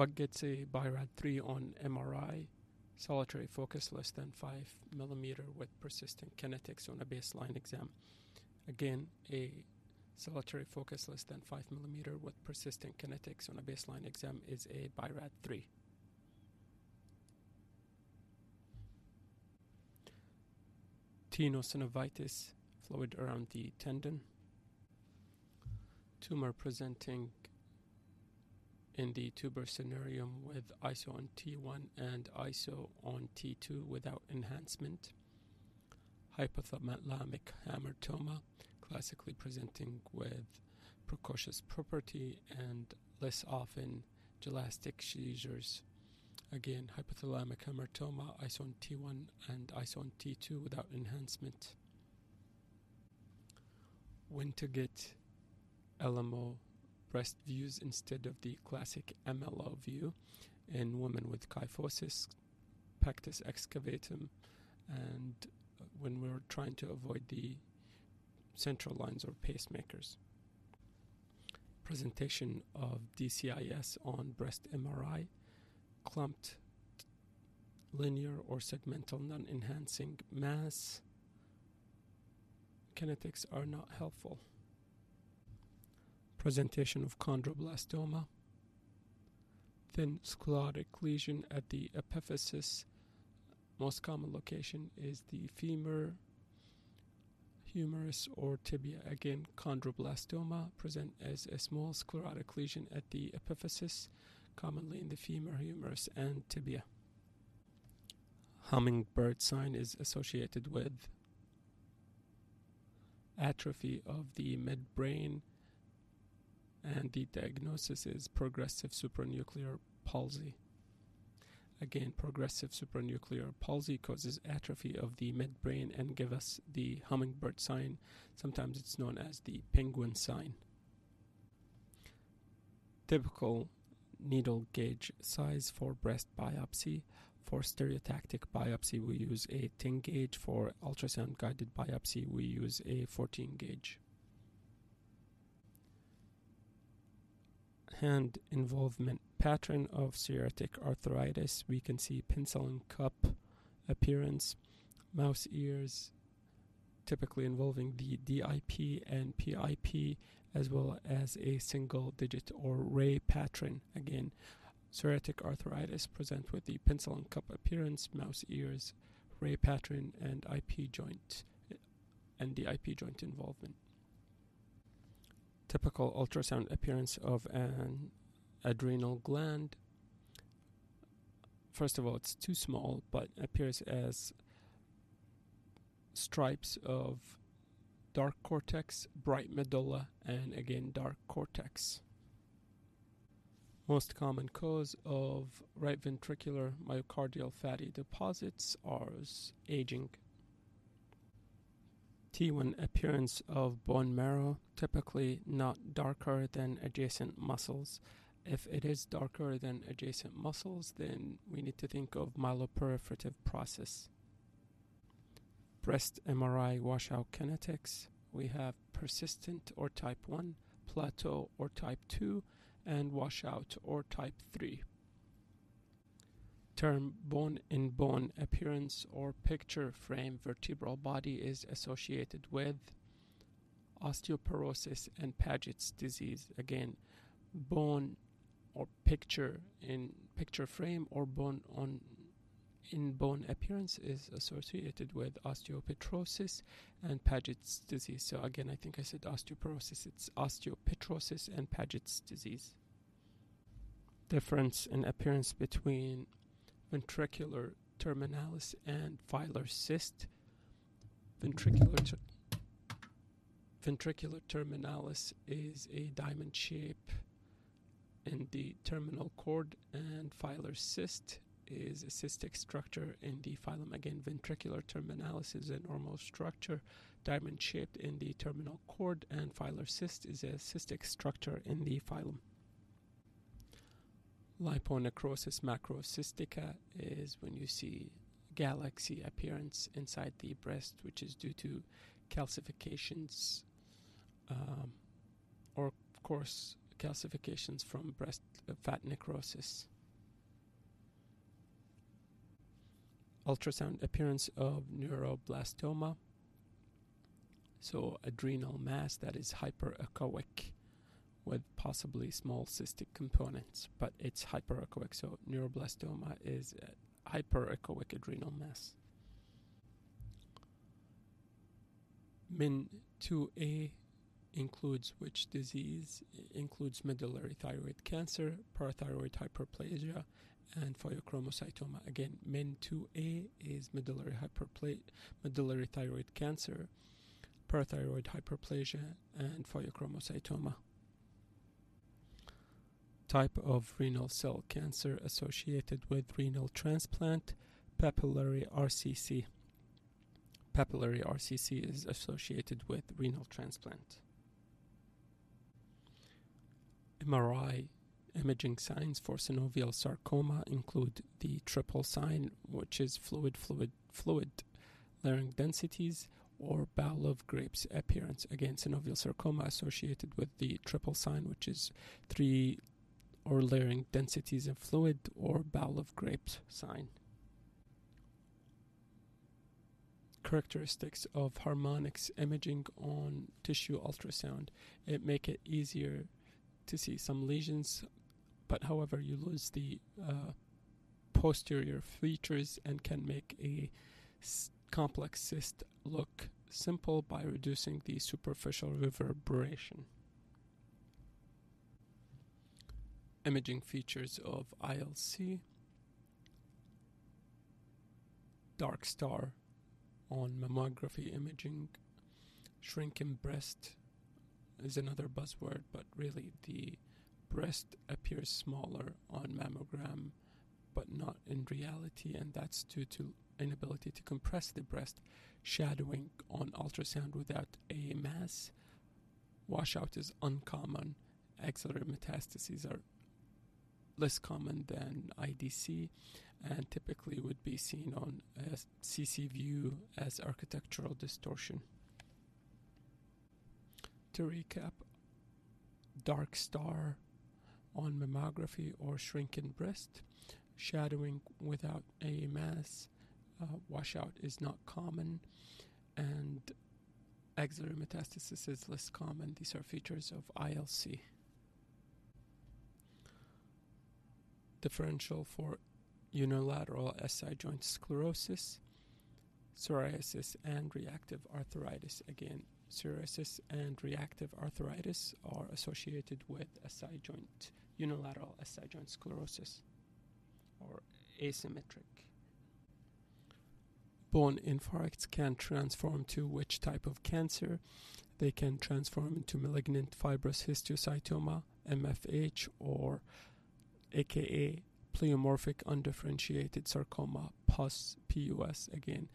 What gets a BIRAD 3 on MRI? Solitary focus less than 5 millimeter with persistent kinetics on a baseline exam. Again, a solitary focus less than 5 millimeter with persistent kinetics on a baseline exam is a BIRAD 3. Tenosynovitis, fluid around the tendon. Tumor presenting in the tuber cinereum with ISO on T1 and ISO on T2 without enhancement. Hypothalamic hamartoma, classically presenting with precocious puberty and less often gelastic seizures. Again, hypothalamic hamartoma, ISO on T1 and ISO on T2 without enhancement. Get LMO breast views instead of the classic MLO view in women with kyphosis, pectus excavatum, and uh, when we're trying to avoid the central lines or pacemakers. Presentation of DCIS on breast MRI, clumped linear or segmental non enhancing mass. Kinetics are not helpful presentation of chondroblastoma, thin sclerotic lesion at the epiphysis. Most common location is the femur, humerus, or tibia. Again, chondroblastoma present as a small sclerotic lesion at the epiphysis, commonly in the femur, humerus, and tibia. Hummingbird sign is associated with atrophy of the midbrain and the diagnosis is progressive supranuclear palsy. Again, progressive supranuclear palsy causes atrophy of the midbrain and give us the hummingbird sign. Sometimes it's known as the penguin sign. Typical needle gauge size for breast biopsy. For stereotactic biopsy, we use a 10 gauge. For ultrasound guided biopsy, we use a 14 gauge. Hand involvement pattern of psoriatic arthritis. We can see pencil and cup appearance, mouse ears, typically involving the DIP and PIP, as well as a single digit or ray pattern. Again, psoriatic arthritis present with the pencil and cup appearance, mouse ears, ray pattern, and IP joint and the IP joint involvement typical ultrasound appearance of an adrenal gland. First of all, it's too small, but appears as stripes of dark cortex, bright medulla, and again dark cortex. Most common cause of right ventricular myocardial fatty deposits are aging. T1 appearance of bone marrow, typically not darker than adjacent muscles. If it is darker than adjacent muscles, then we need to think of myeloproliferative process. Breast MRI washout kinetics. We have persistent or type 1, plateau or type 2, and washout or type 3 term bone in bone appearance or picture frame vertebral body is associated with osteoporosis and Paget's disease. Again, bone or picture in picture frame or bone on in bone appearance is associated with osteopetrosis and Paget's disease. So again, I think I said osteoporosis. It's osteopetrosis and Paget's disease. Difference in appearance between ventriculus terminalis and filar cyst. Ventricular, ter- ventriculus terminalis is a diamond shape in the terminal cord, and filar cyst is a cystic structure in the filum. Again, ventriculus terminalis is a normal structure, diamond shaped in the terminal cord, and filar cyst is a cystic structure in the filum. Liponecrosis macrocystica is when you see galaxy appearance inside the breast, which is due to calcifications, um, or of course calcifications from breast uh, fat necrosis. Ultrasound appearance of neuroblastoma. So, adrenal mass that is hyperechoic with possibly small cystic components, but it's hyperechoic. So, neuroblastoma is hyperechoic adrenal mass. MEN 2A includes which disease? It includes medullary thyroid cancer, parathyroid hyperplasia, and pheochromocytoma. Again, MEN2A is medullary hyperpla- medullary thyroid cancer, parathyroid hyperplasia, and pheochromocytoma. Type of renal cell cancer associated with renal transplant, papillary RCC. Papillary RCC is associated with renal transplant. MRI imaging signs for synovial sarcoma include the triple sign, which is fluid, fluid, fluid layering densities, or bowl of grapes appearance. Again, synovial sarcoma associated with the triple sign, which is three or layering densities of fluid, or bowl of grapes sign. Characteristics of harmonics imaging on tissue ultrasound. It make it easier to see some lesions, but however, you lose the uh, posterior features and can make a s- complex cyst look simple by reducing the superficial reverberation. Imaging features of ILC dark star on mammography imaging, shrinking breast, is another buzzword, but really the breast appears smaller on mammogram, but not in reality, and that's due to inability to compress the breast, shadowing on ultrasound without a mass. Washout is uncommon. Axillary metastases are less common than IDC and typically would be seen on a CC view as architectural distortion. To recap, dark star on mammography or shrinking breast, shadowing without a mass, uh, washout is not common, and axillary metastasis is less common. These are features of ILC. Differential for unilateral SI joint sclerosis, psoriasis, and reactive arthritis. Again, psoriasis and reactive arthritis are associated with SI joint, unilateral SI joint sclerosis, or asymmetric. Bone infarcts can transform to which type of cancer? They can transform into malignant fibrous histiocytoma, MFH, or aka pleomorphic undifferentiated sarcoma, PUS, PUS again.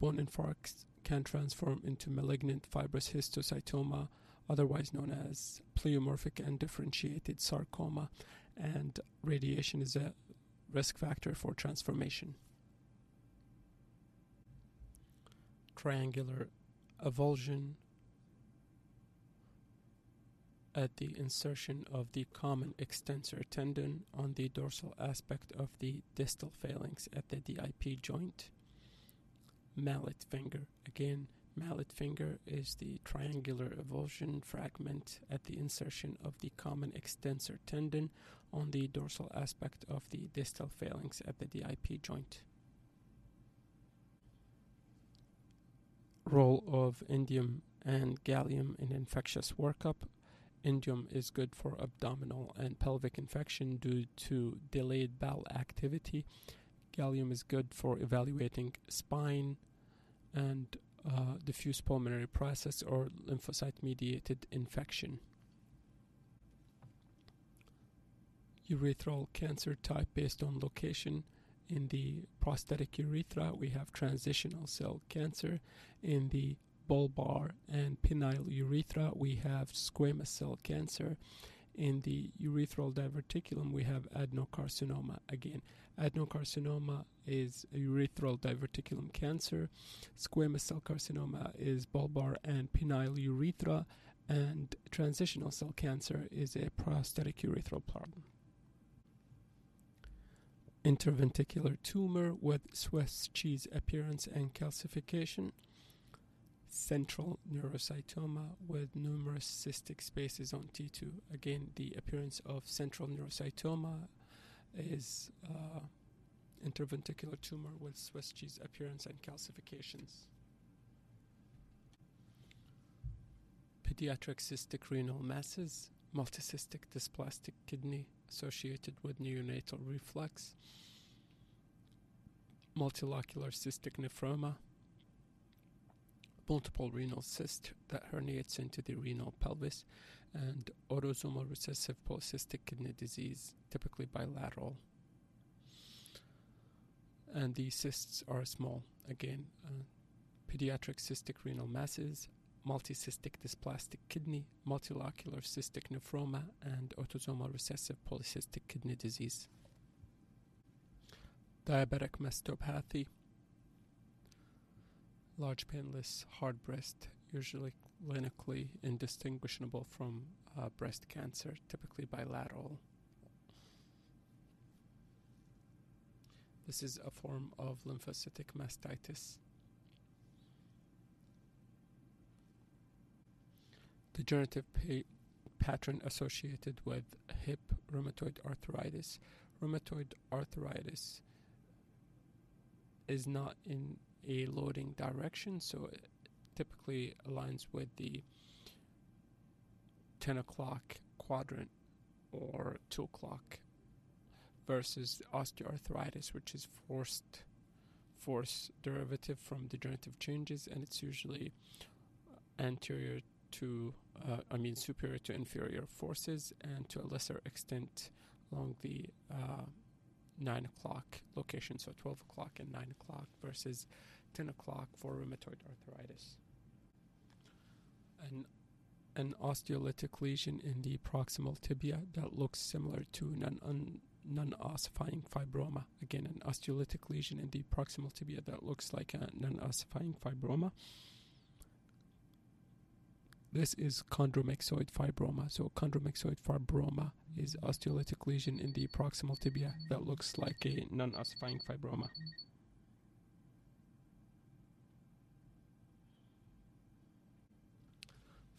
Bone infarcts can transform into malignant fibrous histiocytoma, otherwise known as pleomorphic undifferentiated sarcoma, and radiation is a risk factor for transformation. Triangular avulsion at the insertion of the common extensor tendon on the dorsal aspect of the distal phalanx at the DIP joint mallet finger. Again, mallet finger is the triangular avulsion fragment at the insertion of the common extensor tendon on the dorsal aspect of the distal phalanx at the DIP joint. Role of indium and gallium in infectious workup. Indium is good for abdominal and pelvic infection due to delayed bowel activity Gallium is good for evaluating spine and uh, diffuse pulmonary process or lymphocyte mediated infection. Urethral cancer type based on location. In the prostatic urethra, we have transitional cell cancer. In the bulbar and penile urethra, we have squamous cell cancer. In the urethral diverticulum, we have adenocarcinoma. Again, adenocarcinoma is urethral diverticulum cancer. Squamous cell carcinoma is bulbar and penile urethra. And transitional cell cancer is a prostatic urethral problem. Interventricular tumor with Swiss cheese appearance and calcification. Central neurocytoma with numerous cystic spaces on T2. Again, the appearance of central neurocytoma is uh, interventricular tumor with Swiss cheese appearance and calcifications. Pediatric cystic renal masses, multicystic dysplastic kidney associated with neonatal reflux, multilocular cystic nephroma, multiple renal cyst that herniates into the renal pelvis, and autosomal recessive polycystic kidney disease, typically bilateral. And these cysts are small. Again, uh, pediatric cystic renal masses, multicystic dysplastic kidney, multilocular cystic nephroma, and autosomal recessive polycystic kidney disease. Diabetic mastopathy, large painless hard breast, usually clinically indistinguishable from uh, breast cancer, typically bilateral. This is a form of lymphocytic mastitis. degenerative pa- pattern associated with hip rheumatoid arthritis. Rheumatoid arthritis is not in a loading direction, so it typically aligns with the 10 o'clock quadrant or 2 o'clock versus osteoarthritis, which is forced force derivative from degenerative changes, and it's usually anterior to uh, I mean, superior to inferior forces, and to a lesser extent along the uh, 9 o'clock location, so 12 o'clock and 9 o'clock versus 10 o'clock for rheumatoid arthritis. An, an osteolytic lesion in the proximal tibia that looks similar to non, un, non-ossifying fibroma. Again, an osteolytic lesion in the proximal tibia that looks like a non-ossifying fibroma. This is chondromyxoid fibroma. So chondromyxoid fibroma is osteolytic lesion in the proximal tibia that looks like a non-ossifying fibroma.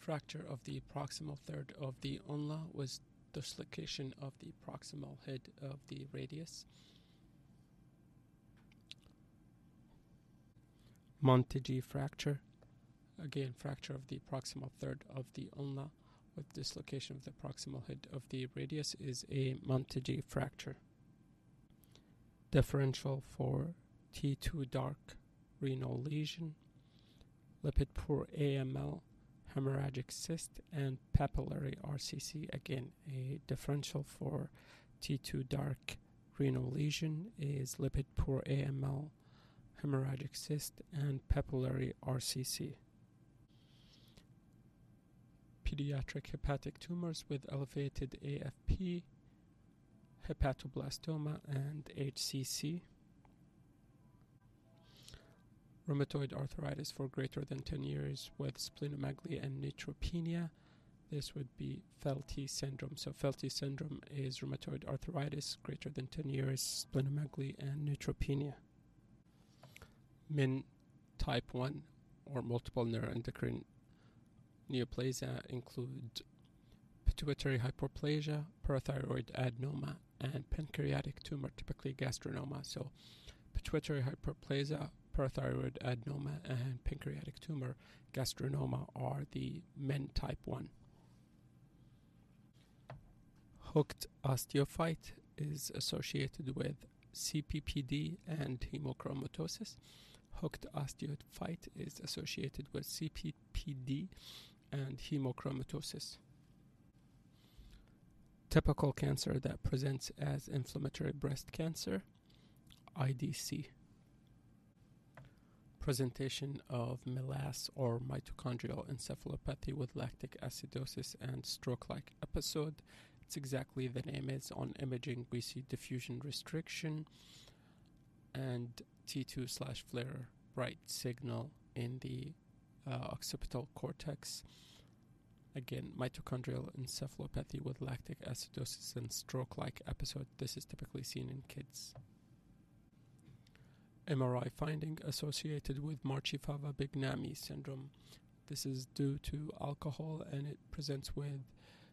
Fracture of the proximal third of the ulna was dislocation of the proximal head of the radius. Monteggia fracture Again, fracture of the proximal third of the ulna with dislocation of the proximal head of the radius is a Monteggia fracture. Differential for T2 dark renal lesion, lipid poor AML, hemorrhagic cyst, and papillary RCC. Again, a differential for T2 dark renal lesion is lipid poor AML, hemorrhagic cyst, and papillary RCC pediatric hepatic tumors with elevated AFP, hepatoblastoma, and HCC. Rheumatoid arthritis for greater than 10 years with splenomegaly and neutropenia. This would be Felty syndrome. So, Felty syndrome is rheumatoid arthritis greater than 10 years, splenomegaly, and neutropenia. MEN type 1 or multiple neuroendocrine neoplasia include pituitary hyperplasia, parathyroid adenoma, and pancreatic tumor, typically gastrinoma. So, pituitary hyperplasia, parathyroid adenoma, and pancreatic tumor, gastrinoma, are the men type 1. Hooked osteophyte is associated with CPPD and hemochromatosis. Hooked osteophyte is associated with CPPD and hemochromatosis. Typical cancer that presents as inflammatory breast cancer, IDC. Presentation of MELAS or mitochondrial encephalopathy with lactic acidosis and stroke like episode. It's exactly the name is on imaging. We see diffusion restriction and T2 slash FLAIR bright signal in the uh, occipital cortex Again, mitochondrial encephalopathy with lactic acidosis and stroke like episode. This is typically seen in kids. MRI finding associated with Marchiafava-Bignami syndrome. This is due to alcohol and it presents with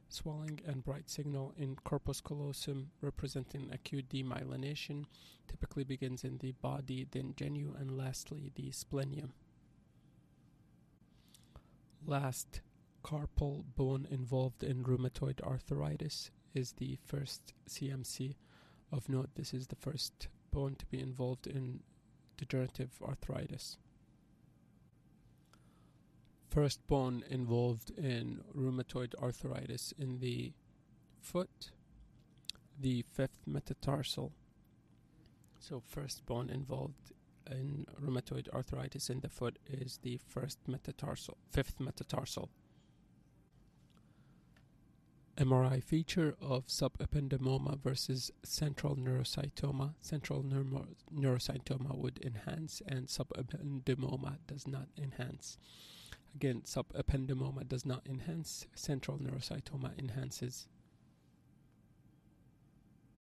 swelling and bright signal in corpus callosum representing acute demyelination typically begins in the body then genu and lastly the splenium last carpal bone involved in rheumatoid arthritis is the first CMC of note this is the first bone to be involved in degenerative arthritis first bone involved in rheumatoid arthritis in the foot, the fifth metatarsal. So, first bone involved in rheumatoid arthritis in the foot is the first metatarsal, fifth metatarsal. MRI feature of subependymoma versus central neurocytoma. Central neuro- neurocytoma would enhance, and subependymoma does not enhance. Again, subependymoma does not enhance, central neurocytoma enhances.